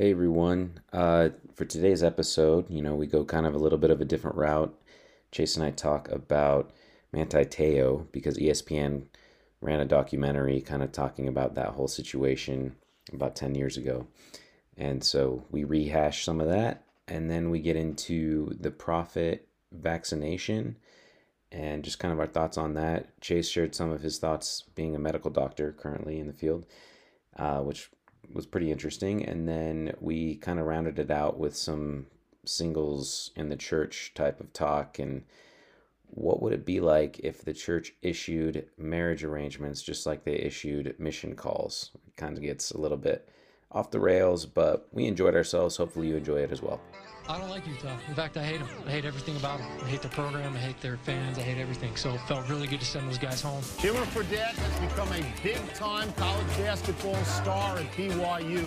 Hey everyone. Uh, for today's episode, you know, we go kind of a little bit of a different route. Chase and I talk about Manti Te'o because ESPN ran a documentary kind of talking about that whole situation about 10 years ago. And so we rehash some of that and then we get into the prophet vaccination and just kind of our thoughts on that. Chase shared some of his thoughts being a medical doctor currently in the field, uh, which was pretty interesting. And then we kind of rounded it out with some singles in the church type of talk and what would it be like if the church issued marriage arrangements just like they issued mission calls? It kind of gets a little bit off the rails, but we enjoyed ourselves. Hopefully, you enjoy it as well. I don't like Utah. In fact, I hate them. I hate everything about them. I hate their program. I hate their fans. I hate everything. So it felt really good to send those guys home. Jimmer Fredette has become a big-time college basketball star at BYU.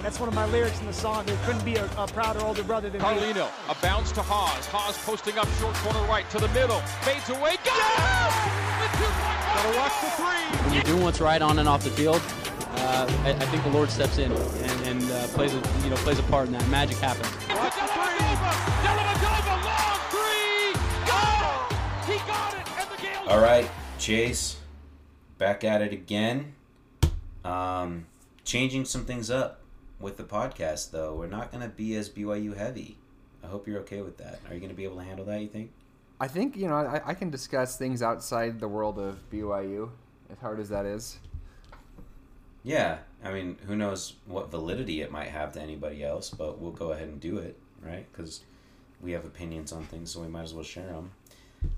That's one of my lyrics in the song. There couldn't be a, a prouder older brother than Carlino, me. a bounce to Haws. Haws posting up short corner right to the middle. Fades away. Got it! The Gotta watch the three. When you're doing what's right on and off the field, uh, I, I, think the Lord steps in and, and uh, plays a you know plays a part in that. Magic happens. All right, Chase, back at it again. Um, changing some things up with the podcast, though. We're not going to be as BYU heavy. I hope you're okay with that. Are you going to be able to handle that? You think? I think you know I, I can discuss things outside the world of BYU, as hard as that is. Yeah, I mean, who knows what validity it might have to anybody else, but we'll go ahead and do it, right? Because we have opinions on things, so we might as well share them.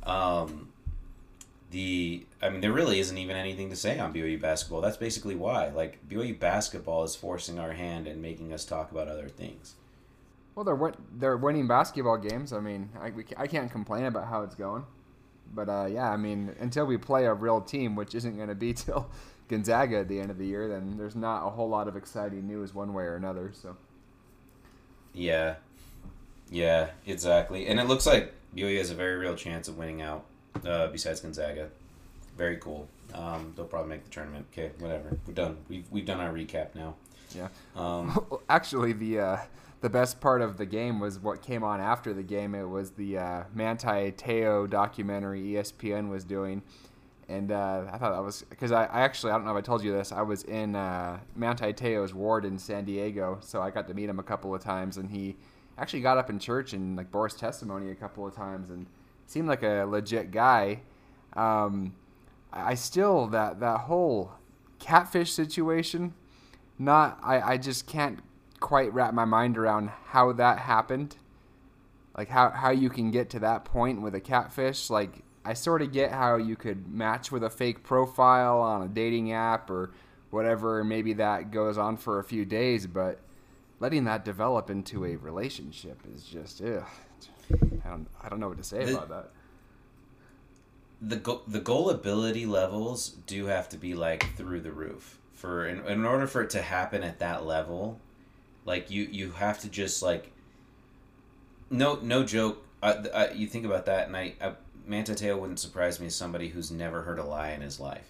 Um, the, I mean, there really isn't even anything to say on BYU basketball. That's basically why. Like, BYU basketball is forcing our hand and making us talk about other things. Well, they're they're winning basketball games. I mean, I, we, I can't complain about how it's going. But uh, yeah, I mean, until we play a real team, which isn't going to be till Gonzaga at the end of the year, then there's not a whole lot of exciting news one way or another. So. Yeah, yeah, exactly, and it looks like BYU has a very real chance of winning out. Uh, besides Gonzaga, very cool. Um, they'll probably make the tournament. Okay, whatever. We're done. We've we've done our recap now. Yeah. Um, Actually, the uh, the best part of the game was what came on after the game. It was the uh, Manti Te'o documentary ESPN was doing and uh, I thought that was because I, I, actually I don't know if I told you this I was in uh, Manti Te'o's ward in San Diego, so I got to meet him a couple of times, and he actually got up in church and like bore his testimony a couple of times, and seemed like a legit guy. Um, I still that that whole catfish situation, not I, I just can't quite wrap my mind around how that happened. Like how, how you can get to that point with a catfish, like I sort of get how you could match with a fake profile on a dating app or whatever, and maybe that goes on for a few days, but letting that develop into a relationship is just, ugh. I don't, I don't know what to say the, about that. The go- the gullibility levels do have to be like through the roof for in, in order for it to happen at that level. Like you you have to just like no no joke. I, I, you think about that, and I, I Manti Te'o wouldn't surprise me as somebody who's never heard a lie in his life.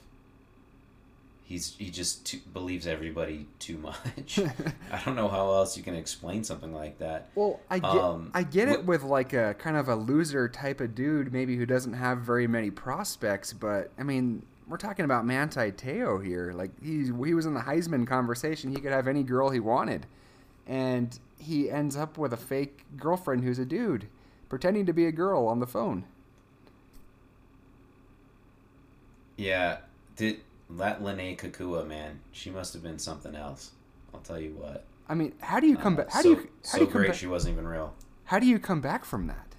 He's he just too, believes everybody too much. I don't know how else you can explain something like that. Well, I get um, I get it with like a kind of a loser type of dude, maybe who doesn't have very many prospects. But I mean, we're talking about Manti Te'o here. Like he's he was in the Heisman conversation. He could have any girl he wanted, and he ends up with a fake girlfriend who's a dude, pretending to be a girl on the phone. Yeah, did that Lennay Kekua man? She must have been something else. I'll tell you what. I mean, how do you come uh, back? How so, do you? How so do you come great back? she wasn't even real. How do you come back from that?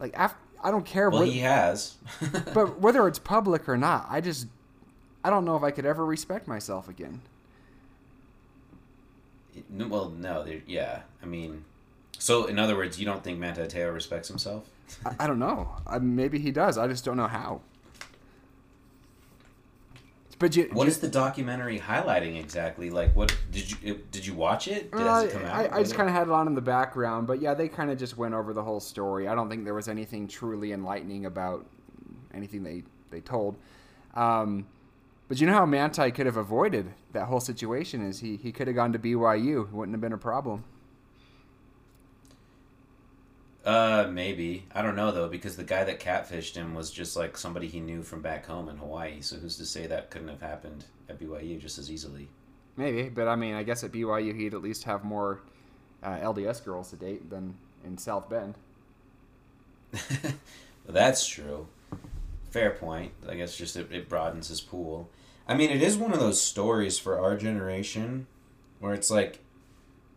Like, after, I don't care. Well, he has. but whether it's public or not, I just, I don't know if I could ever respect myself again. Well, no, yeah. I mean, so in other words, you don't think Manti Te'o respects himself? I, I don't know. I, maybe he does. I just don't know how. But you, what you, is the documentary highlighting exactly? Like, what did you did you watch it? Did, uh, it I, I, just kind of had it on in the background, but yeah, they kind of just went over the whole story. I don't think there was anything truly enlightening about anything they they told. Um, but you know how Manti could have avoided that whole situation is he he could have gone to BYU. It wouldn't have been a problem. Uh, maybe I don't know though because the guy that catfished him was just like somebody he knew from back home in Hawaii. So who's to say that couldn't have happened at BYU just as easily? Maybe, but I mean, I guess at BYU he'd at least have more uh, LDS girls to date than in South Bend. well, that's true. Fair point. I guess just it, it broadens his pool. I mean, it is one of those stories for our generation where it's like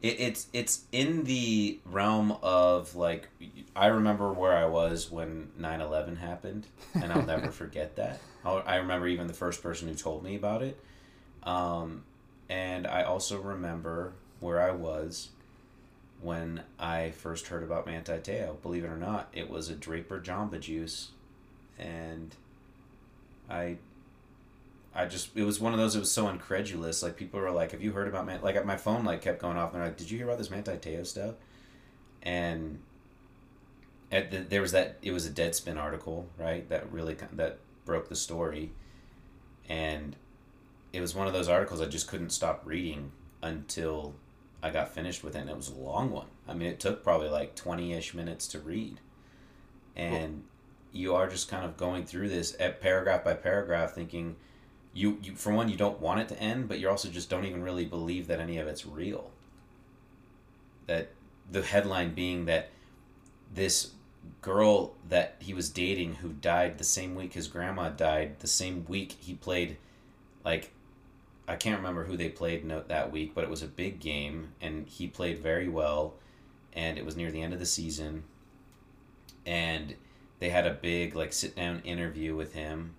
it, it's it's in the realm of like I remember where I was when 9/11 happened, and I'll never forget that. I'll, i remember even the first person who told me about it, um, and I also remember where I was when I first heard about Manti Te'o. Believe it or not, it was a Draper Jamba Juice, and I I just it was one of those. It was so incredulous. Like people were like, "Have you heard about man?" Like my phone like kept going off, and they're like, "Did you hear about this Manti Te'o stuff?" And at the, there was that it was a Deadspin article, right? That really that broke the story, and it was one of those articles I just couldn't stop reading until I got finished with it. And it was a long one. I mean, it took probably like twenty ish minutes to read, and cool. you are just kind of going through this at paragraph by paragraph, thinking you, you for one you don't want it to end but you also just don't even really believe that any of it's real. That the headline being that this girl that he was dating who died the same week his grandma died the same week he played like I can't remember who they played that week but it was a big game and he played very well and it was near the end of the season and they had a big like sit down interview with him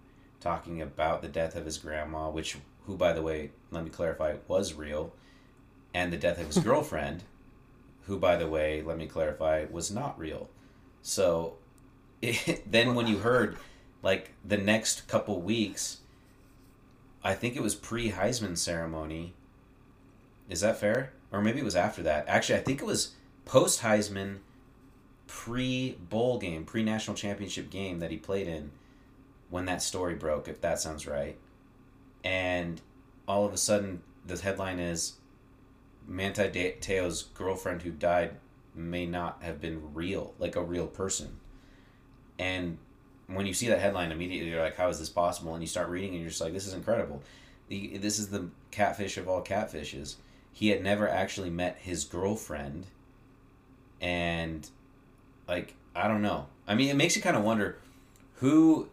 talking about the death of his grandma, which, who, by the way, let me clarify, was real, and the death of his girlfriend, who, by the way, let me clarify, was not real. So it, then when you heard, like, the next couple weeks, I think it was pre Heisman ceremony. Is that fair? Or maybe it was after that. Actually, I think it was post Heisman, pre bowl game, pre national championship game that he played in when that story broke, if that sounds right. And all of a sudden, the headline is Manti Te'o's girlfriend who died may not have been real, like a real person. And when you see that headline, immediately you're like, how is this possible? And you start reading and you're just like, this is incredible. The, this is the catfish of all catfishes. He had never actually met his girlfriend. And, like, I don't know. I mean, it makes you kind of wonder who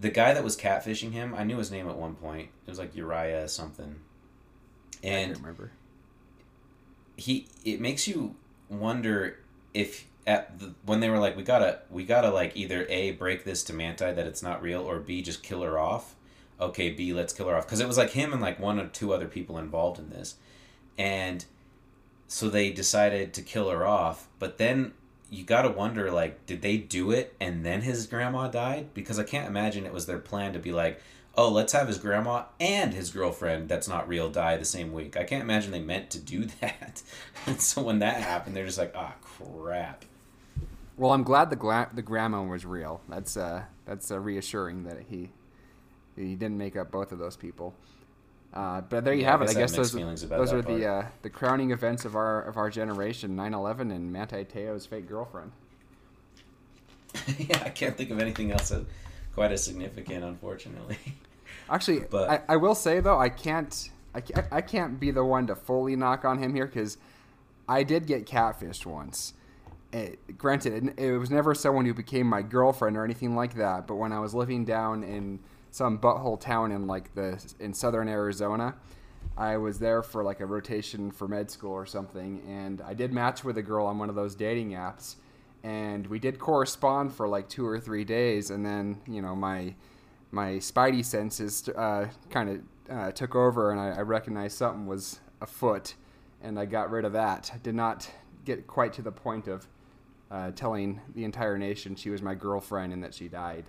the guy that was catfishing him, I knew his name at one point. It was like Uriah something. And I remember. He it makes you wonder if at the, when they were like we gotta we gotta like either a break this to Manti that it's not real or b just kill her off. Okay, b let's kill her off because it was like him and like one or two other people involved in this, and so they decided to kill her off. But then you got to wonder like did they do it and then his grandma died? Because i can't imagine it was their plan to be like oh let's have his grandma and his girlfriend that's not real die the same week. I can't imagine they meant to do that. And so when that happened they're just like ah oh, crap. Well i'm glad the gla- the grandma was real. That's uh that's uh, reassuring that he he didn't make up both of those people uh, but there you yeah, have it. I guess those, those are the uh, the crowning events of our of our generation: 9/11 and Manti Te'o's fake girlfriend. yeah, I can't think of anything else quite as significant, unfortunately. Actually, but I, I will say though, I can't I, I can't be the one to fully knock on him here because I did get catfished once. It, granted, it, it was never someone who became my girlfriend or anything like that. But when I was living down in some butthole town in like the in southern Arizona. I was there for like a rotation for med school or something, and I did match with a girl on one of those dating apps, and we did correspond for like two or three days, and then you know my my spidey senses uh, kind of uh, took over, and I, I recognized something was afoot, and I got rid of that. I did not get quite to the point of uh, telling the entire nation she was my girlfriend and that she died.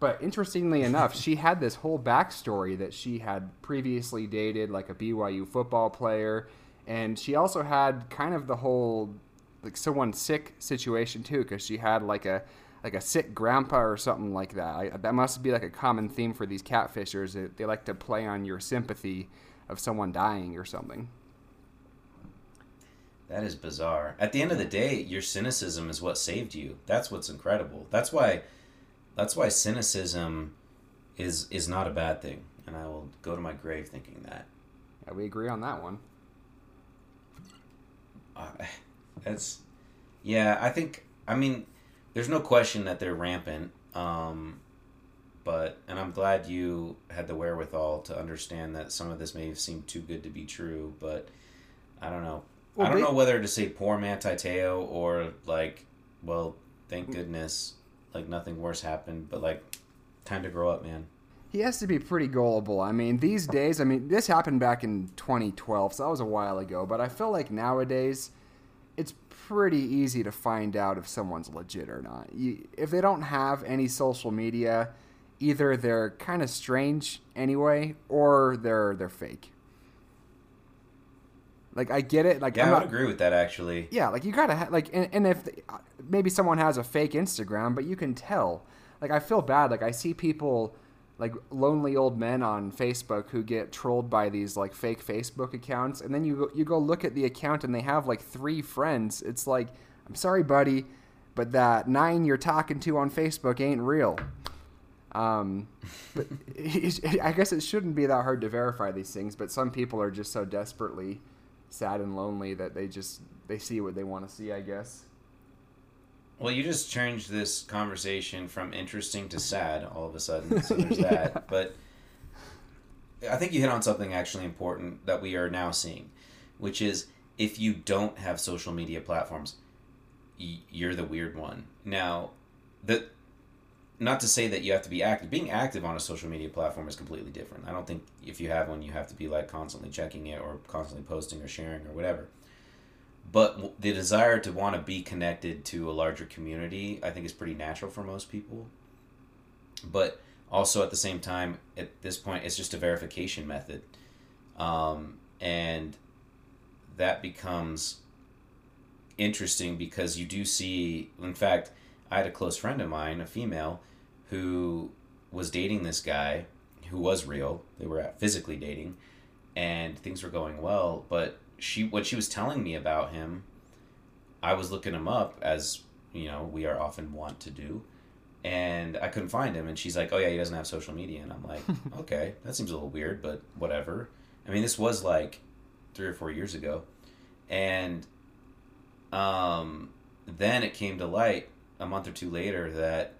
But interestingly enough, she had this whole backstory that she had previously dated like a BYU football player, and she also had kind of the whole like someone sick situation too, because she had like a like a sick grandpa or something like that. I, that must be like a common theme for these catfishers. They, they like to play on your sympathy of someone dying or something. That is bizarre. At the end of the day, your cynicism is what saved you. That's what's incredible. That's why that's why cynicism is is not a bad thing. And I will go to my grave thinking that. Yeah, we agree on that one. Uh, that's yeah, I think I mean there's no question that they're rampant. Um, but and I'm glad you had the wherewithal to understand that some of this may have seemed too good to be true, but I don't know. Well, I don't know whether to say poor man Te'o or like, well, thank goodness, like nothing worse happened, but like, time to grow up, man. He has to be pretty gullible. I mean, these days, I mean, this happened back in 2012, so that was a while ago, but I feel like nowadays, it's pretty easy to find out if someone's legit or not. You, if they don't have any social media, either they're kind of strange anyway, or they're they're fake. Like I get it. Like yeah, I'm I would not, agree with that actually. Yeah, like you gotta ha- like, and, and if maybe someone has a fake Instagram, but you can tell. Like I feel bad. Like I see people, like lonely old men on Facebook who get trolled by these like fake Facebook accounts, and then you go, you go look at the account and they have like three friends. It's like, I'm sorry, buddy, but that nine you're talking to on Facebook ain't real. Um, but I guess it shouldn't be that hard to verify these things, but some people are just so desperately sad and lonely that they just they see what they want to see, I guess. Well, you just changed this conversation from interesting to sad all of a sudden. So there's yeah. that. But I think you hit on something actually important that we are now seeing, which is if you don't have social media platforms, you're the weird one. Now, the not to say that you have to be active. Being active on a social media platform is completely different. I don't think if you have one, you have to be like constantly checking it or constantly posting or sharing or whatever. But the desire to want to be connected to a larger community, I think, is pretty natural for most people. But also at the same time, at this point, it's just a verification method. Um, and that becomes interesting because you do see, in fact, I had a close friend of mine, a female, who was dating this guy who was real. They were physically dating, and things were going well. But she, what she was telling me about him, I was looking him up as you know we are often want to do, and I couldn't find him. And she's like, "Oh yeah, he doesn't have social media." And I'm like, "Okay, that seems a little weird, but whatever." I mean, this was like three or four years ago, and um, then it came to light a month or two later that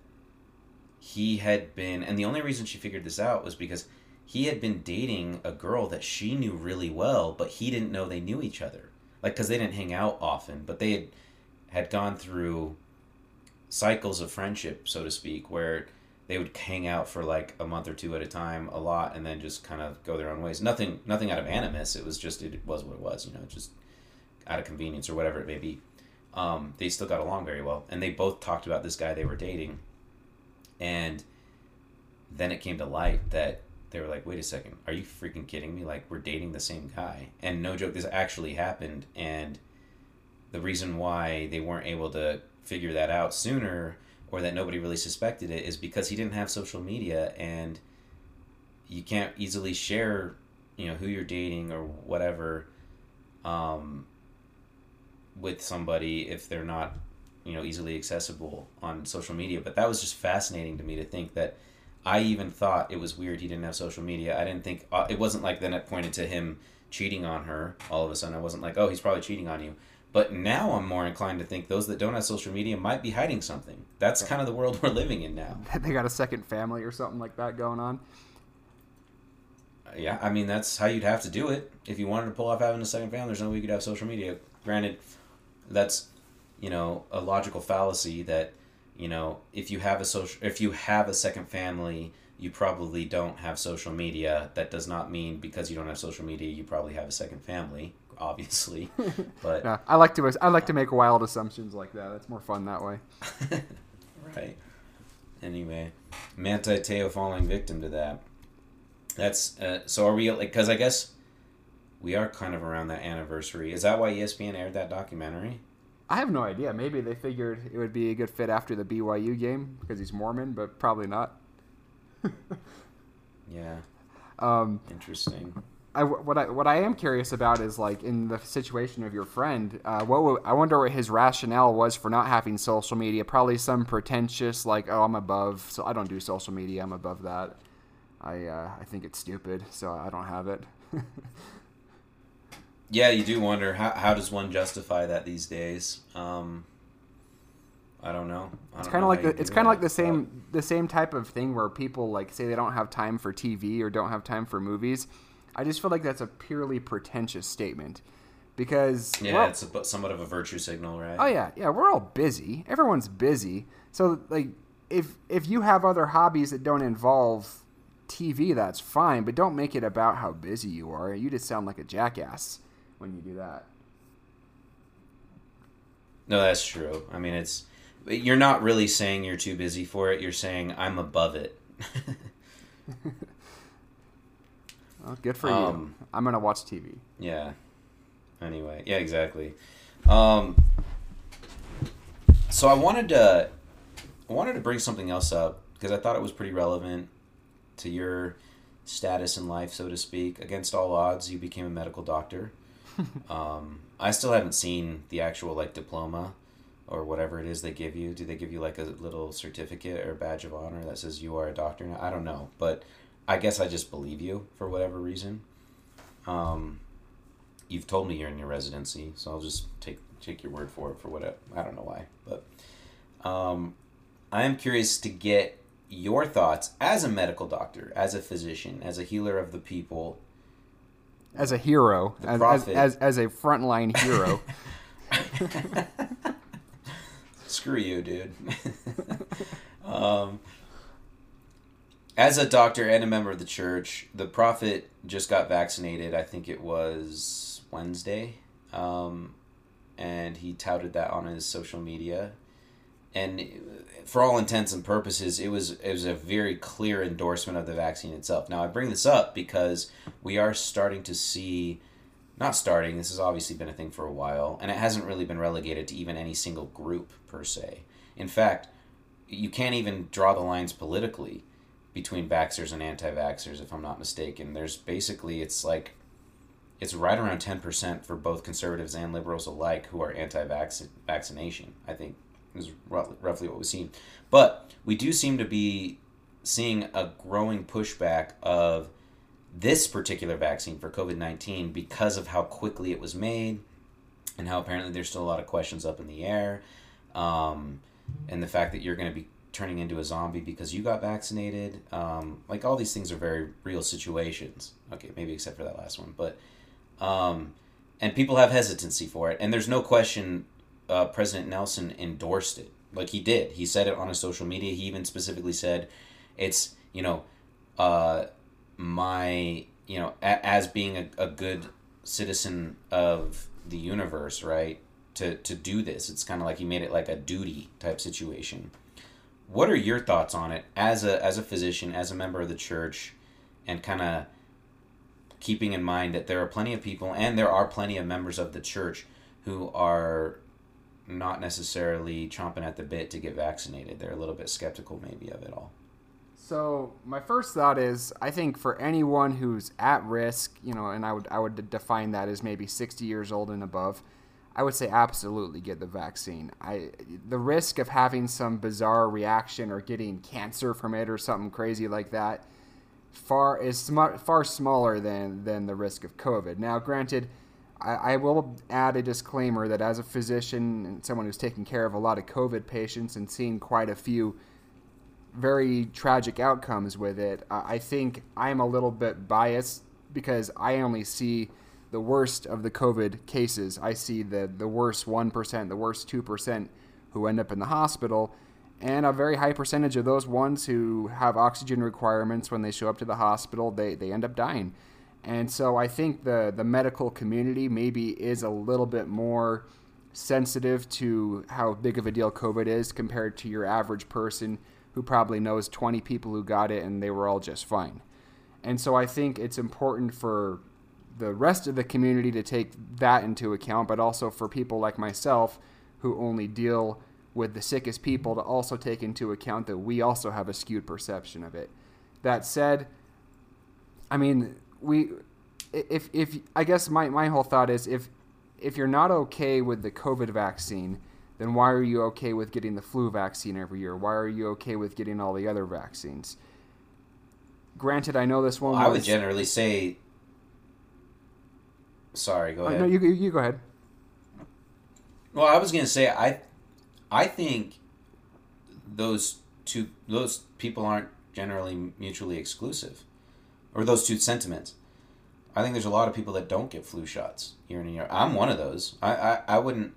he had been, and the only reason she figured this out was because he had been dating a girl that she knew really well, but he didn't know they knew each other. Like, because they didn't hang out often, but they had had gone through cycles of friendship, so to speak, where they would hang out for like a month or two at a time, a lot, and then just kind of go their own ways. Nothing, nothing out of animus. It was just it was what it was, you know, just out of convenience or whatever it may be. Um, they still got along very well, and they both talked about this guy they were dating and then it came to light that they were like, wait a second, are you freaking kidding me? Like, we're dating the same guy. And no joke, this actually happened. And the reason why they weren't able to figure that out sooner or that nobody really suspected it is because he didn't have social media and you can't easily share, you know, who you're dating or whatever um, with somebody if they're not you know easily accessible on social media. But that was just fascinating to me to think that i even thought it was weird he didn't have social media. I didn't think uh, it wasn't like then it pointed to him cheating on her all of a sudden. I wasn't like oh he's probably cheating on you. But now i'm more inclined to think those that don't have social media might be hiding something. That's kind of the world we're living in now. They got a second family or something like that going on. Yeah i mean that's how you'd have to do it. If you wanted to pull off having a second family there's no way you could have social media. Granted that's you know a logical fallacy that you know if you have a social if you have a second family you probably don't have social media that does not mean because you don't have social media you probably have a second family obviously. But yeah, I like to I like to make wild assumptions like that. That's more fun that way. right. Anyway, Manti Te'o falling victim to that. That's uh, so. Are we like? Because I guess we are kind of around that anniversary. Is that why ESPN aired that documentary? I have no idea. Maybe they figured it would be a good fit after the BYU game because he's Mormon, but probably not. yeah. Um, Interesting. I, what I what I am curious about is like in the situation of your friend, uh, what I wonder what his rationale was for not having social media. Probably some pretentious like, oh, I'm above, so I don't do social media. I'm above that. I uh, I think it's stupid, so I don't have it. yeah, you do wonder how how does one justify that these days. Um, I don't know. I it's kind of like the, it's kind of like the same the same type of thing where people like say they don't have time for TV or don't have time for movies I just feel like that's a purely pretentious statement because yeah, it's a, somewhat of a virtue signal, right? Oh yeah, yeah, we're all busy. Everyone's busy. So like, if if you have other hobbies that don't involve TV, that's fine, but don't make it about how busy you are. You just sound like a jackass when you do that. No, that's true. I mean, it's you're not really saying you're too busy for it. You're saying I'm above it. Well, good for um, you. I'm gonna watch TV. Yeah. Anyway, yeah, exactly. Um, so I wanted to, I wanted to bring something else up because I thought it was pretty relevant to your status in life, so to speak. Against all odds, you became a medical doctor. um, I still haven't seen the actual like diploma or whatever it is they give you. Do they give you like a little certificate or badge of honor that says you are a doctor? Now? I don't know, but I guess I just believe you for whatever reason. Um, you've told me you're in your residency, so I'll just take take your word for it for what I don't know why, but um, I am curious to get your thoughts as a medical doctor, as a physician, as a healer of the people, as a hero, as, as, as, as a frontline hero. Screw you, dude. um, as a doctor and a member of the church, the prophet just got vaccinated. I think it was Wednesday, um, and he touted that on his social media. And for all intents and purposes, it was it was a very clear endorsement of the vaccine itself. Now I bring this up because we are starting to see, not starting. This has obviously been a thing for a while, and it hasn't really been relegated to even any single group per se. In fact, you can't even draw the lines politically between vaxxers and anti-vaxxers, if I'm not mistaken. There's basically it's like it's right around 10% for both conservatives and liberals alike who are anti-vaccination. I think is roughly, what we've seen. But we do seem to be seeing a growing pushback of this particular vaccine for COVID-19 because of how quickly it was made and how apparently there's still a lot of questions up in the air. Um, and the fact that you're going to be turning into a zombie because you got vaccinated. Um, like all these things are very real situations. Okay, maybe except for that last one, but um, and people have hesitancy for it. And there's no question, uh, President Nelson endorsed it. Like he did. He said it on his social media. He even specifically said, "It's you know, uh, my you know, a- as being a, a good citizen of the universe, right." To, to do this, it's kind of like he made it like a duty type situation what are your thoughts on it as a as a physician, as a member of the church, and kind of keeping in mind that there are plenty of people and there are plenty of members of the church who are not necessarily chomping at the bit to get vaccinated. They're a little bit skeptical maybe of it all. So my first thought is I think for anyone who's at risk, you know, and I would I would define that as maybe 60 years old and above, I would say absolutely get the vaccine. I the risk of having some bizarre reaction or getting cancer from it or something crazy like that far is sm- far smaller than than the risk of COVID. Now, granted, I, I, will add a disclaimer that as a physician and someone who's taken care of a lot of COVID patients and seen quite a few very tragic outcomes with it, I think I'm a little bit biased because I only see the worst of the COVID cases. I see the, the worst 1%, the worst 2% who end up in the hospital, and a very high percentage of those ones who have oxygen requirements when they show up to the hospital, they, they end up dying. And so I think the, the medical community maybe is a little bit more sensitive to how big of a deal COVID is compared to your average person who probably knows 20 people who got it and they were all just fine. And so I think it's important for the rest of the community to take that into account, but also for people like myself who only deal with the sickest people to also take into account that we also have a skewed perception of it. That said, I mean, we if if I guess my, my whole thought is if if you're not okay with the COVID vaccine, then why are you okay with getting the flu vaccine every year? Why are you okay with getting all the other vaccines? Granted, I know this one. Well, I would generally say. Sorry, go ahead. Uh, no, you you go ahead. Well, I was gonna say I, I think those two those people aren't generally mutually exclusive, or those two sentiments. I think there's a lot of people that don't get flu shots year in and year. I'm one of those. I, I, I wouldn't.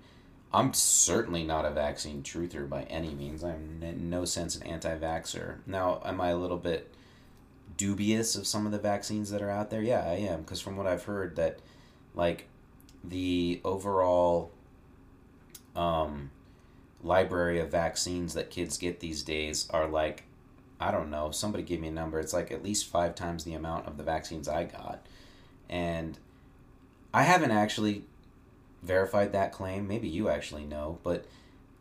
I'm certainly not a vaccine truther by any means. I'm in no sense an anti-vaxer. Now, am I a little bit dubious of some of the vaccines that are out there? Yeah, I am because from what I've heard that like the overall um, library of vaccines that kids get these days are like I don't know. Somebody gave me a number. It's like at least five times the amount of the vaccines I got. And I haven't actually verified that claim. Maybe you actually know, but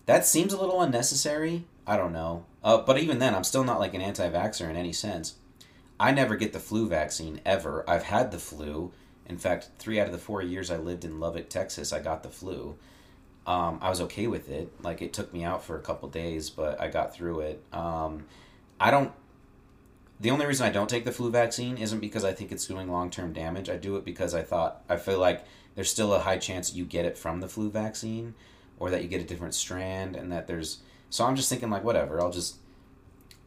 that seems a little unnecessary. I don't know. Uh, but even then, I'm still not like an anti vaxxer in any sense. I never get the flu vaccine ever. I've had the flu. In fact, three out of the four years I lived in Lubbock, Texas, I got the flu. Um, I was okay with it. Like it took me out for a couple days, but I got through it. Um, I don't the only reason I don't take the flu vaccine isn't because I think it's doing long term damage. I do it because I thought I feel like there's still a high chance you get it from the flu vaccine or that you get a different strand and that there's so I'm just thinking like whatever, I'll just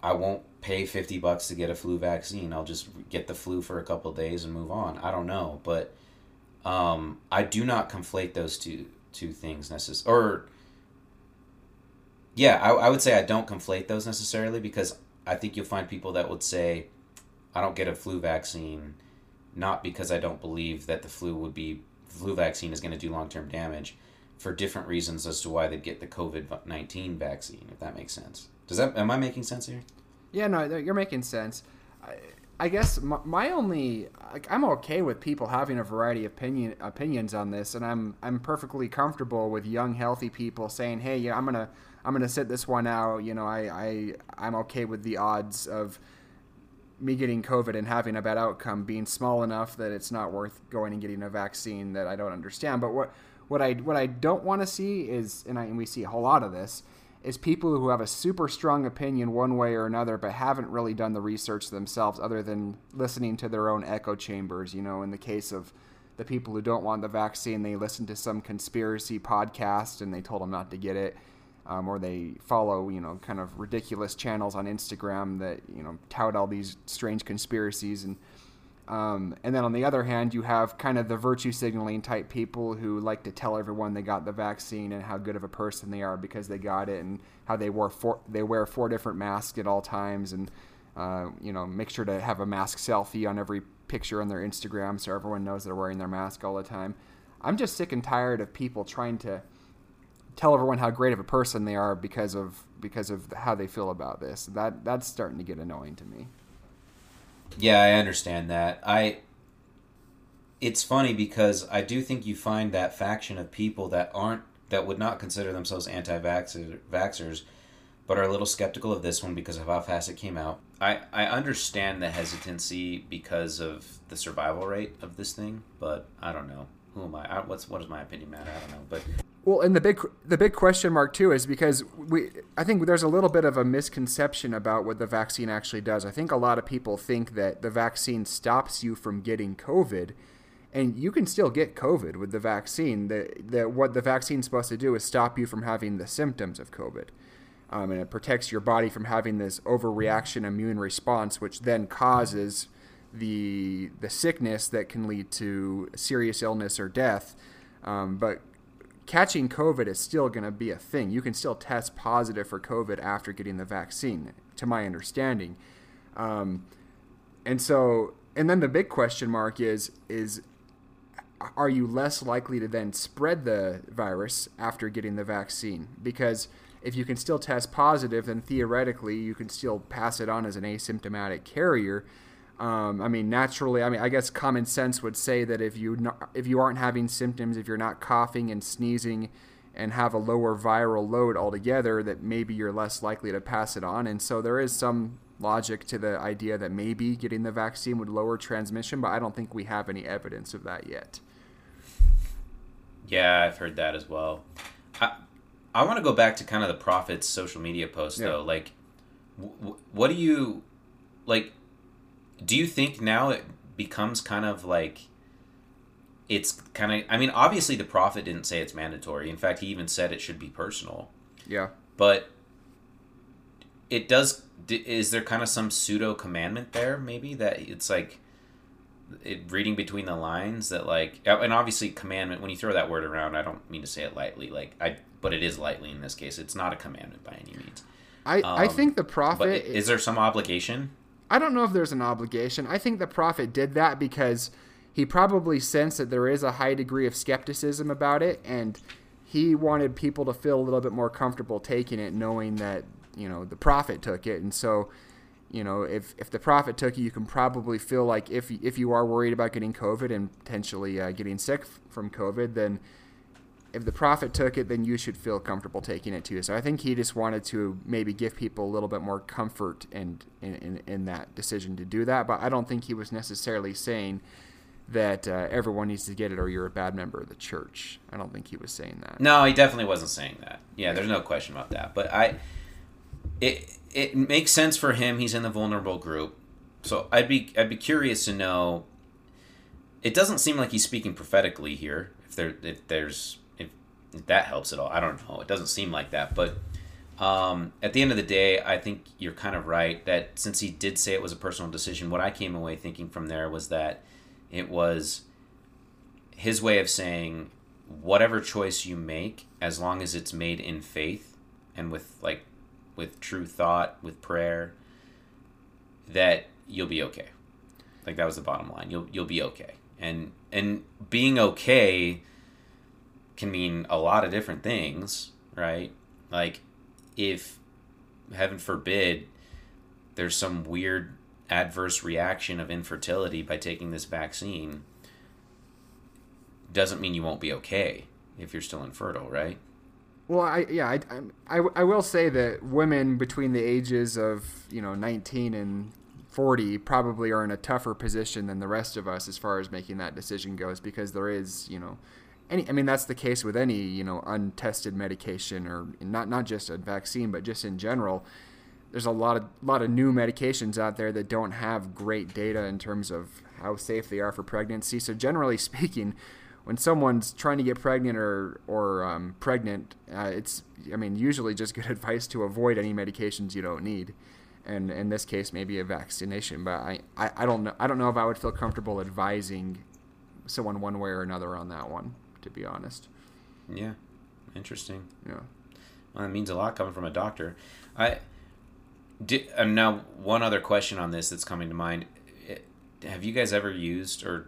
I won't pay 50 bucks to get a flu vaccine. I'll just get the flu for a couple days and move on. I don't know, but um, I do not conflate those two two things necessarily or yeah, I, I would say I don't conflate those necessarily because I think you'll find people that would say, I don't get a flu vaccine, not because I don't believe that the flu would be flu vaccine is going to do long term damage, for different reasons as to why they'd get the COVID nineteen vaccine. If that makes sense. Does that am I making sense here? Yeah, no, you're making sense. I, I guess my, my only like, I'm okay with people having a variety of opinion opinions on this, and I'm I'm perfectly comfortable with young healthy people saying, hey, yeah, I'm gonna I'm gonna sit this one out. You know, I, I I'm okay with the odds of me getting COVID and having a bad outcome being small enough that it's not worth going and getting a vaccine that I don't understand. But what what I what I don't want to see is, and, I, and we see a whole lot of this, is people who have a super strong opinion one way or another, but haven't really done the research themselves, other than listening to their own echo chambers. You know, in the case of the people who don't want the vaccine, they listen to some conspiracy podcast and they told them not to get it um, or they follow you know kind of ridiculous channels on Instagram that you know tout all these strange conspiracies and um, and then on the other hand you have kind of the virtue signaling type people who like to tell everyone they got the vaccine and how good of a person they are because they got it and how they wore four, they wear four different masks at all times and uh, you know make sure to have a mask selfie on every picture on their Instagram so everyone knows they're wearing their mask all the time. I'm just sick and tired of people trying to tell everyone how great of a person they are because of because of how they feel about this. That that's starting to get annoying to me. Yeah, I understand that. I it's funny because I do think you find that faction of people that aren't that would not consider themselves anti-vaxxers but are a little skeptical of this one because of how fast it came out. I, I understand the hesitancy because of the survival rate of this thing, but I don't know. Who am I? I what's what does my opinion matter? I don't know. But well, and the big the big question mark too is because we I think there's a little bit of a misconception about what the vaccine actually does. I think a lot of people think that the vaccine stops you from getting COVID, and you can still get COVID with the vaccine. That that what the vaccine's supposed to do is stop you from having the symptoms of COVID. Um, and it protects your body from having this overreaction immune response, which then causes the the sickness that can lead to serious illness or death. Um, but catching COVID is still going to be a thing. You can still test positive for COVID after getting the vaccine, to my understanding. Um, and so and then the big question mark is is are you less likely to then spread the virus after getting the vaccine? Because if you can still test positive, then theoretically you can still pass it on as an asymptomatic carrier. Um, I mean, naturally, I mean, I guess common sense would say that if you not, if you aren't having symptoms, if you're not coughing and sneezing, and have a lower viral load altogether, that maybe you're less likely to pass it on. And so there is some logic to the idea that maybe getting the vaccine would lower transmission, but I don't think we have any evidence of that yet. Yeah, I've heard that as well. I, I want to go back to kind of the prophet's social media post yeah. though. Like, w- what do you like? Do you think now it becomes kind of like it's kind of? I mean, obviously the prophet didn't say it's mandatory. In fact, he even said it should be personal. Yeah. But it does. Is there kind of some pseudo commandment there? Maybe that it's like it, reading between the lines that like and obviously commandment when you throw that word around i don't mean to say it lightly like i but it is lightly in this case it's not a commandment by any means i um, i think the prophet is there some obligation i don't know if there's an obligation. I think the prophet did that because he probably sensed that there is a high degree of skepticism about it and he wanted people to feel a little bit more comfortable taking it knowing that you know the prophet took it. And so you know, if, if the prophet took it, you can probably feel like if if you are worried about getting COVID and potentially uh, getting sick from COVID, then if the prophet took it, then you should feel comfortable taking it too. So I think he just wanted to maybe give people a little bit more comfort in, in, in, that decision to do that. But I don't think he was necessarily saying that uh, everyone needs to get it or you're a bad member of the church. I don't think he was saying that. No, he definitely wasn't saying that. Yeah, there's no question about that. But I, it it makes sense for him. He's in the vulnerable group. So I'd be I'd be curious to know. It doesn't seem like he's speaking prophetically here. If there if there's that helps at all, I don't know. It doesn't seem like that, but um, at the end of the day, I think you're kind of right that since he did say it was a personal decision, what I came away thinking from there was that it was his way of saying whatever choice you make, as long as it's made in faith and with like with true thought, with prayer, that you'll be okay. Like that was the bottom line. You'll you'll be okay. And and being okay can mean a lot of different things, right? Like if heaven forbid there's some weird adverse reaction of infertility by taking this vaccine doesn't mean you won't be okay if you're still infertile, right? Well, I yeah, I, I, I will say that women between the ages of you know 19 and 40 probably are in a tougher position than the rest of us as far as making that decision goes because there is you know any I mean that's the case with any you know untested medication or not not just a vaccine but just in general. There's a lot of lot of new medications out there that don't have great data in terms of how safe they are for pregnancy. So generally speaking when someone's trying to get pregnant or or um, pregnant, uh, it's I mean usually just good advice to avoid any medications you don't need, and in this case maybe a vaccination. But I, I, I don't know I don't know if I would feel comfortable advising someone one way or another on that one. To be honest. Yeah, interesting. Yeah. Well, it means a lot coming from a doctor. I. Did, uh, now, one other question on this that's coming to mind: Have you guys ever used or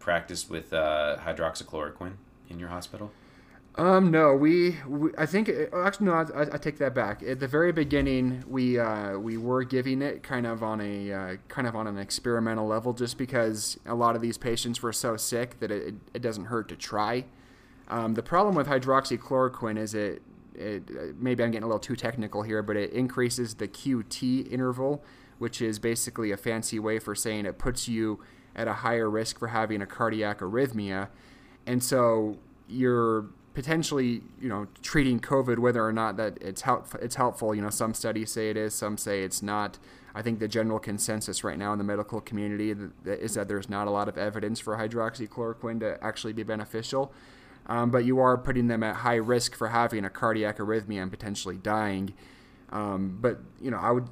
practiced with uh, hydroxychloroquine in your hospital? Um, no, we, we I think uh, actually no, I, I, take that back. At the very beginning, we uh, we were giving it kind of on a uh, kind of on an experimental level, just because a lot of these patients were so sick that it, it doesn't hurt to try. Um, the problem with hydroxychloroquine is it, it uh, maybe I'm getting a little too technical here, but it increases the QT interval, which is basically a fancy way for saying it puts you at a higher risk for having a cardiac arrhythmia. And so you're potentially, you know, treating COVID whether or not that it's help, it's helpful. You know, some studies say it is, some say it's not. I think the general consensus right now in the medical community is that there's not a lot of evidence for hydroxychloroquine to actually be beneficial. Um, but you are putting them at high risk for having a cardiac arrhythmia and potentially dying. Um, but you know, I would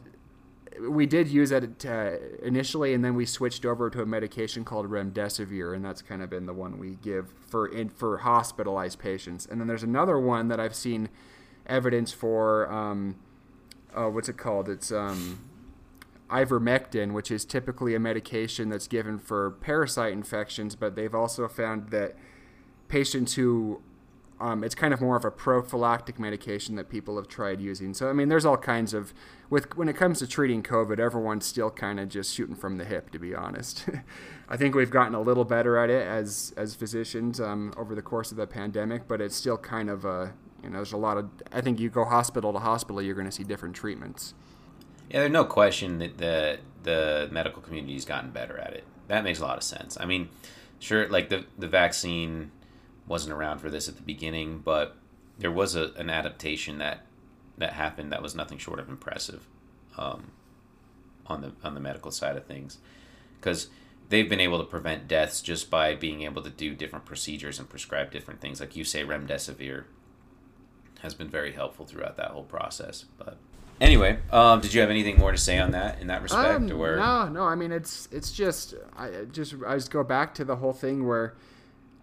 we did use it uh, initially, and then we switched over to a medication called remdesivir, and that's kind of been the one we give for in, for hospitalized patients. And then there's another one that I've seen evidence for. Um, oh, what's it called? It's um, ivermectin, which is typically a medication that's given for parasite infections, but they've also found that patients who um, it's kind of more of a prophylactic medication that people have tried using. So I mean, there's all kinds of with when it comes to treating COVID, everyone's still kind of just shooting from the hip, to be honest. I think we've gotten a little better at it as as physicians um, over the course of the pandemic, but it's still kind of a you know, there's a lot of. I think you go hospital to hospital, you're going to see different treatments. Yeah, there's no question that the the medical community's gotten better at it. That makes a lot of sense. I mean, sure, like the the vaccine wasn't around for this at the beginning, but there was a, an adaptation that that happened that was nothing short of impressive um, on the on the medical side of things, because they've been able to prevent deaths just by being able to do different procedures and prescribe different things, like you say, remdesivir has been very helpful throughout that whole process. But anyway, um, did you have anything more to say on that in that respect, um, or no, no? I mean, it's it's just I just I just go back to the whole thing where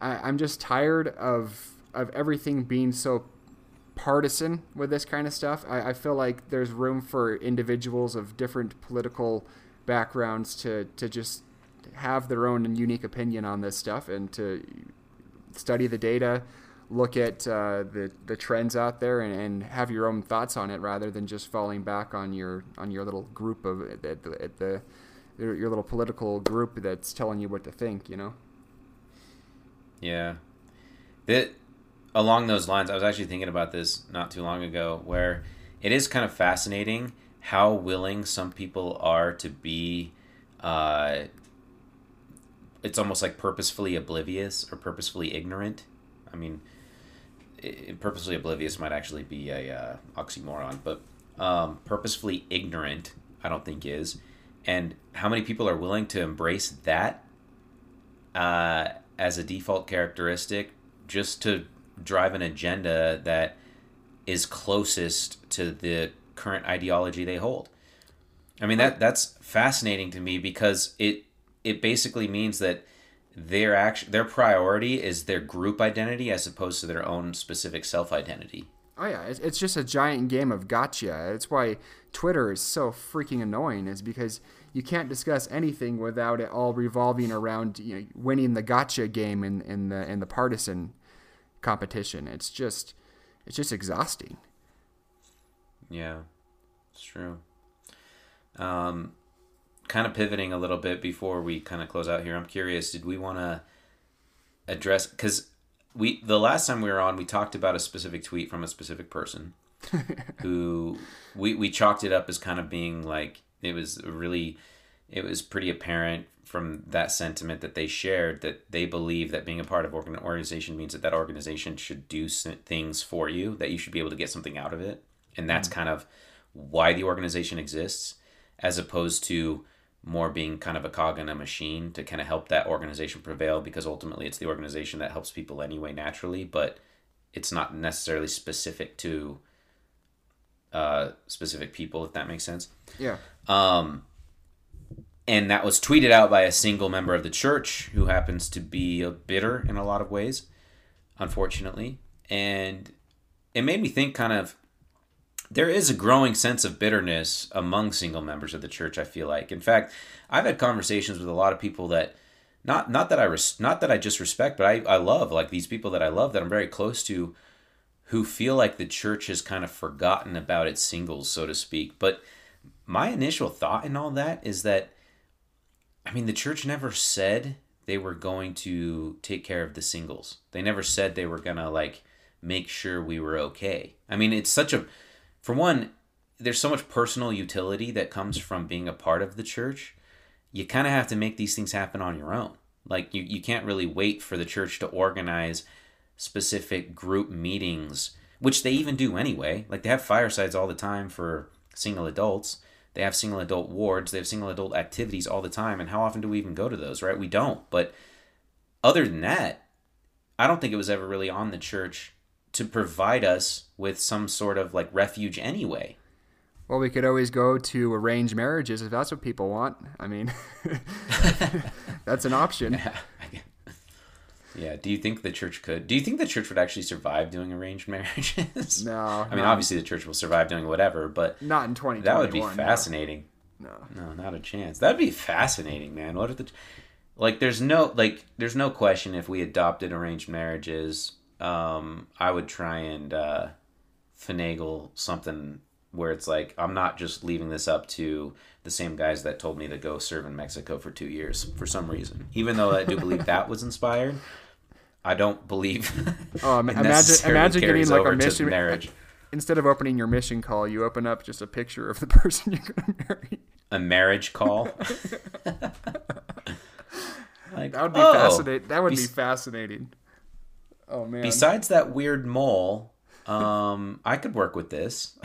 I, I'm just tired of of everything being so partisan with this kind of stuff. I, I feel like there's room for individuals of different political backgrounds to to just have their own unique opinion on this stuff and to study the data, look at uh, the the trends out there, and, and have your own thoughts on it rather than just falling back on your on your little group of at the, at the your little political group that's telling you what to think. You know. Yeah. That along those lines, I was actually thinking about this not too long ago where it is kind of fascinating how willing some people are to be uh, it's almost like purposefully oblivious or purposefully ignorant. I mean, it, purposefully oblivious might actually be a uh, oxymoron, but um, purposefully ignorant, I don't think is. And how many people are willing to embrace that uh, as a default characteristic just to drive an agenda that is closest to the current ideology they hold. I mean that that's fascinating to me because it it basically means that their action their priority is their group identity as opposed to their own specific self identity. Oh yeah, it's just a giant game of gotcha. It's why Twitter is so freaking annoying. Is because you can't discuss anything without it all revolving around you know, winning the gotcha game in, in the in the partisan competition. It's just it's just exhausting. Yeah, it's true. Um, kind of pivoting a little bit before we kind of close out here. I'm curious, did we want to address because we the last time we were on, we talked about a specific tweet from a specific person who we we chalked it up as kind of being like it was really it was pretty apparent from that sentiment that they shared that they believe that being a part of an organization means that that organization should do things for you that you should be able to get something out of it and that's mm-hmm. kind of why the organization exists as opposed to more being kind of a cog in a machine to kind of help that organization prevail because ultimately it's the organization that helps people anyway naturally but it's not necessarily specific to uh, specific people if that makes sense. Yeah. Um and that was tweeted out by a single member of the church who happens to be a bitter in a lot of ways unfortunately. And it made me think kind of there is a growing sense of bitterness among single members of the church i feel like. In fact i've had conversations with a lot of people that not not that i res, not that i just respect but I, I love like these people that i love that i'm very close to who feel like the church has kind of forgotten about its singles so to speak but my initial thought in all that is that i mean the church never said they were going to take care of the singles they never said they were gonna like make sure we were okay i mean it's such a for one, there's so much personal utility that comes from being a part of the church. You kind of have to make these things happen on your own. Like you, you can't really wait for the church to organize specific group meetings, which they even do anyway. Like they have firesides all the time for single adults. They have single adult wards. They have single adult activities all the time. And how often do we even go to those, right? We don't. But other than that, I don't think it was ever really on the church to provide us with some sort of like refuge anyway. Well, we could always go to arranged marriages if that's what people want. I mean, that's an option. Yeah. Yeah. Do you think the church could? Do you think the church would actually survive doing arranged marriages? No. I mean, obviously the church will survive doing whatever, but not in twenty. That would be fascinating. No. No, not a chance. That'd be fascinating, man. What if the like there's no like there's no question if we adopted arranged marriages, um, I would try and uh finagle something where it's like I'm not just leaving this up to the same guys that told me to go serve in Mexico for two years for some reason. Even though I do believe that was inspired, I don't believe. Oh, it imagine imagine getting like a mission marriage. Instead of opening your mission call, you open up just a picture of the person you're gonna marry. A marriage call. like, That would be oh, fascinating. That would be bes- fascinating. Oh man. Besides that weird mole, um, I could work with this.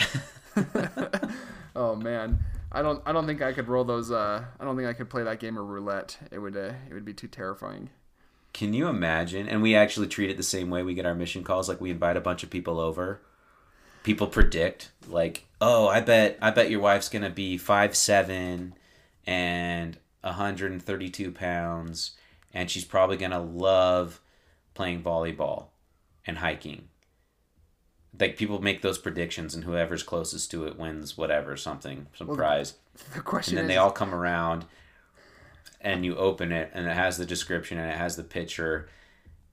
oh man. I don't. I don't think I could roll those. Uh, I don't think I could play that game of roulette. It would. Uh, it would be too terrifying. Can you imagine? And we actually treat it the same way we get our mission calls. Like we invite a bunch of people over. People predict, like, oh, I bet, I bet your wife's gonna be five seven, and hundred and thirty two pounds, and she's probably gonna love playing volleyball and hiking. Like people make those predictions, and whoever's closest to it wins whatever something, some Well, prize. The question and then is, they all come around and you open it and it has the description and it has the picture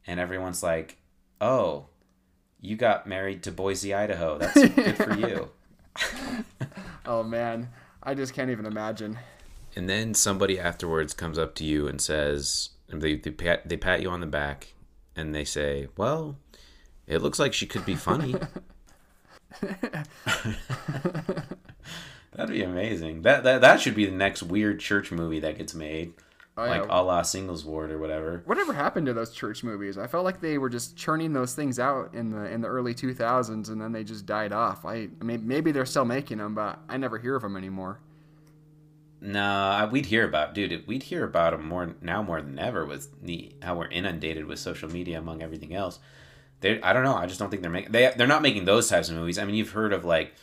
and everyone's like oh you got married to boise idaho. That's good for you. Oh man, I just can't even imagine. and then somebody afterwards comes up to you and says and they, they, pat, they pat you on the back and they say well it looks like she could be funny That'd be amazing. That, that that should be the next weird church movie that gets made, Oh, yeah. like a la Singles Ward or whatever. Whatever happened to those church movies? I felt like they were just churning those things out in the in the early 2000s, and then they just died off. I, I mean, maybe they're still making them, but I never hear of them anymore. Nah, we'd hear about, dude. We'd hear about them more now more than ever with the how we're inundated with social media among everything else. They, I don't know. I just don't think they're making they they're not making those types of movies. I mean, you've heard of like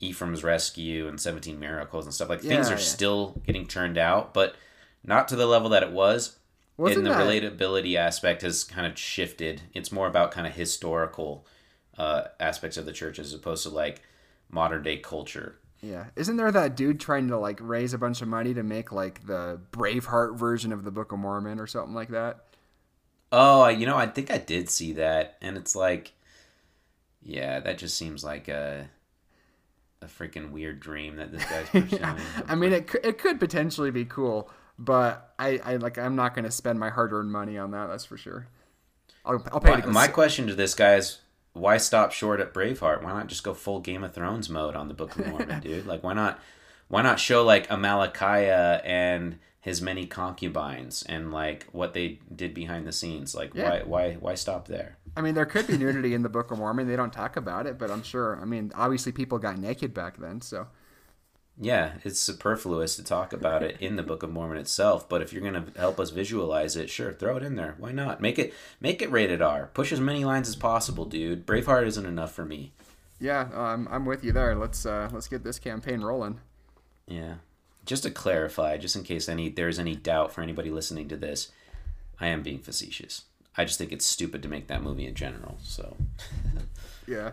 Ephraim's Rescue and Seventeen Miracles and stuff like things are yeah. still getting churned out, but not to the level that it was. Wasn't and the that- relatability aspect has kind of shifted. It's more about kind of historical uh, aspects of the church as opposed to like modern day culture. Yeah, isn't there that dude trying to like raise a bunch of money to make like the Braveheart version of the Book of Mormon or something like that? Oh, you know, I think I did see that, and it's like, yeah, that just seems like a a freaking weird dream that this guy's pursuing. I mean, it could, it could potentially be cool, but I, I like I'm not going to spend my hard-earned money on that. That's for sure. I'll, I'll pay. my, my question to this guy is, why stop short at Braveheart? Why not just go full Game of Thrones mode on the Book of Mormon, dude? Like, why not? Why not show like Amalickiah and his many concubines and like what they did behind the scenes? Like, Yeah. why, why, why stop there? I mean, there could be nudity in the Book of Mormon. They don't talk about it, but I'm sure. I mean, obviously people got naked back then, so Yeah, it's superfluous to talk about it in the Book of Mormon itself, but if you're going to help us visualize it, sure, throw it in there. Why not? Make it make it rated R. Push as many lines as possible, dude. Braveheart isn't enough for me. yeah, um, I'm with you there. Let's uh, let's get this campaign rolling. Yeah. Just to clarify, just in case any there's any doubt for anybody listening to this, I am being facetious. I just think it's stupid to make that movie in general. So, Yeah.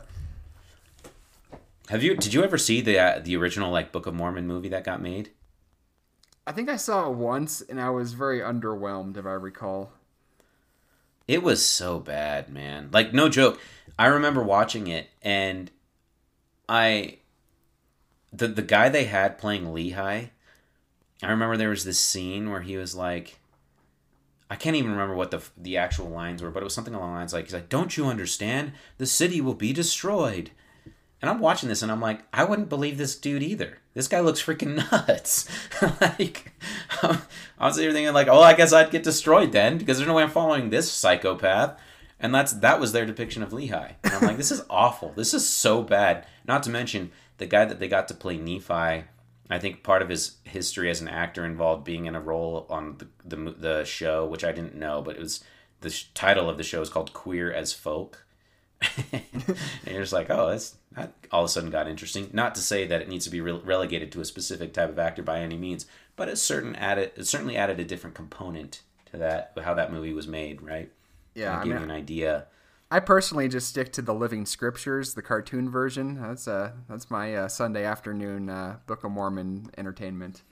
have you did you ever see the uh, the original like Book of Mormon movie that got made? I think I saw it once, and I was very underwhelmed, if I recall. It was so bad, man. Like no joke. I remember watching it and I the the guy they had playing Lehi, I remember there was this scene where he was like I can't even remember what the the actual lines were, but it was something along the lines like he's like, "Don't you understand? The city will be destroyed." And I'm watching this and I'm like, I wouldn't believe this dude either. This guy looks freaking nuts. like, um, I was here thinking like, oh, I guess I'd get destroyed then because there's no way I'm following this psychopath. And that's that was their depiction of Lehi. And I'm like, this is awful. This is so bad. Not to mention the guy that they got to play Nephi. I think part of his history as an actor involved being in a role on the the, the show, which I didn't know, but it was the sh- title of the show is called Queer as Folk. and you're just like, oh, that's that all of a sudden got interesting. Not to say that it needs to be re- relegated to a specific type of actor by any means, but it certain added it certainly added a different component to that how that movie was made, right? Yeah, I give mean, you an idea I personally just stick to the Living Scriptures, the cartoon version. That's uh that's my uh, Sunday afternoon uh, Book of Mormon entertainment.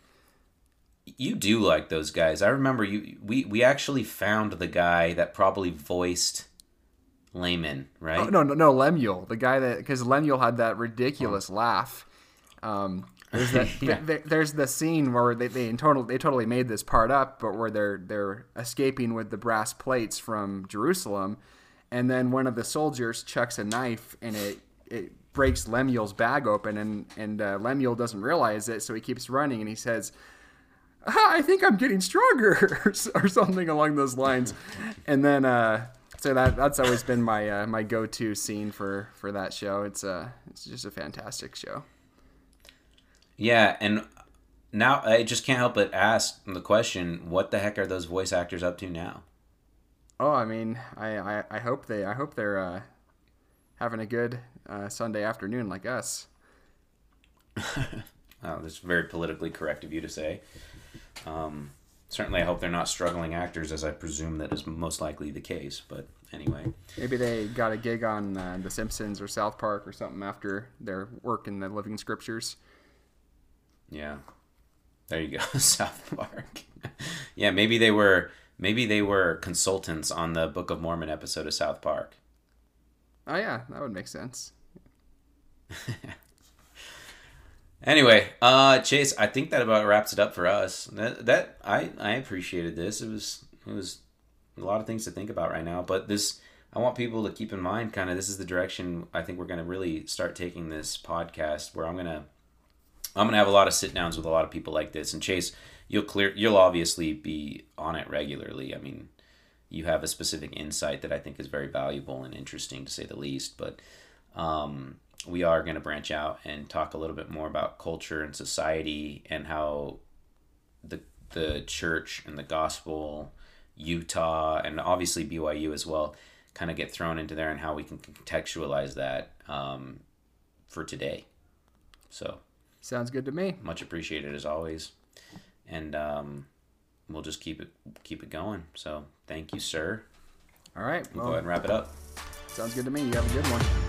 You do like those guys. I remember you. We we actually found the guy that probably voiced Laman, right? Oh, no, no, no, Lemuel, the guy that because Lemuel had that ridiculous oh. laugh. Um, there's, that, yeah. th- there's the scene where they, they total they totally made this part up, but where they're they're escaping with the brass plates from Jerusalem, and then one of the soldiers chucks a knife and it it breaks Lemuel's bag open, and and uh, Lemuel doesn't realize it, so he keeps running, and he says. I think I'm getting stronger, or something along those lines, and then uh, so that that's always been my uh, my go to scene for for that show. It's a uh, it's just a fantastic show. Yeah, and now I just can't help but ask the question: What the heck are those voice actors up to now? Oh, I mean, I I, I hope they I hope they're uh, having a good uh, Sunday afternoon like us. oh, that's very politically correct of you to say. Um, certainly, I hope they're not struggling actors, as I presume that is most likely the case. But anyway, maybe they got a gig on uh, The Simpsons or South Park or something after their work in the Living Scriptures. Yeah. There you go, South Park. yeah, maybe they were maybe they were consultants on the Book of Mormon episode of South Park. Oh yeah, that would make sense. anyway, uh Chase, I think that about wraps it up for us. That, that I I appreciated this. It was it was a lot of things to think about right now, but this I want people to keep in mind kind of this is the direction I think we're going to really start taking this podcast where I'm going to I'm gonna have a lot of sit downs with a lot of people like this. And Chase, you'll clear, you'll obviously be on it regularly. I mean, you have a specific insight that I think is very valuable and interesting to say the least. But um, we are going to branch out and talk a little bit more about culture and society and how the the church and the gospel, Utah, and obviously BYU as well, kind of get thrown into there and how we can contextualize that um, for today. So Sounds good to me. Much appreciated as always, and um, we'll just keep it keep it going. So thank you, sir. All right, we'll, we'll go ahead and wrap it up. Sounds good to me. You have a good one.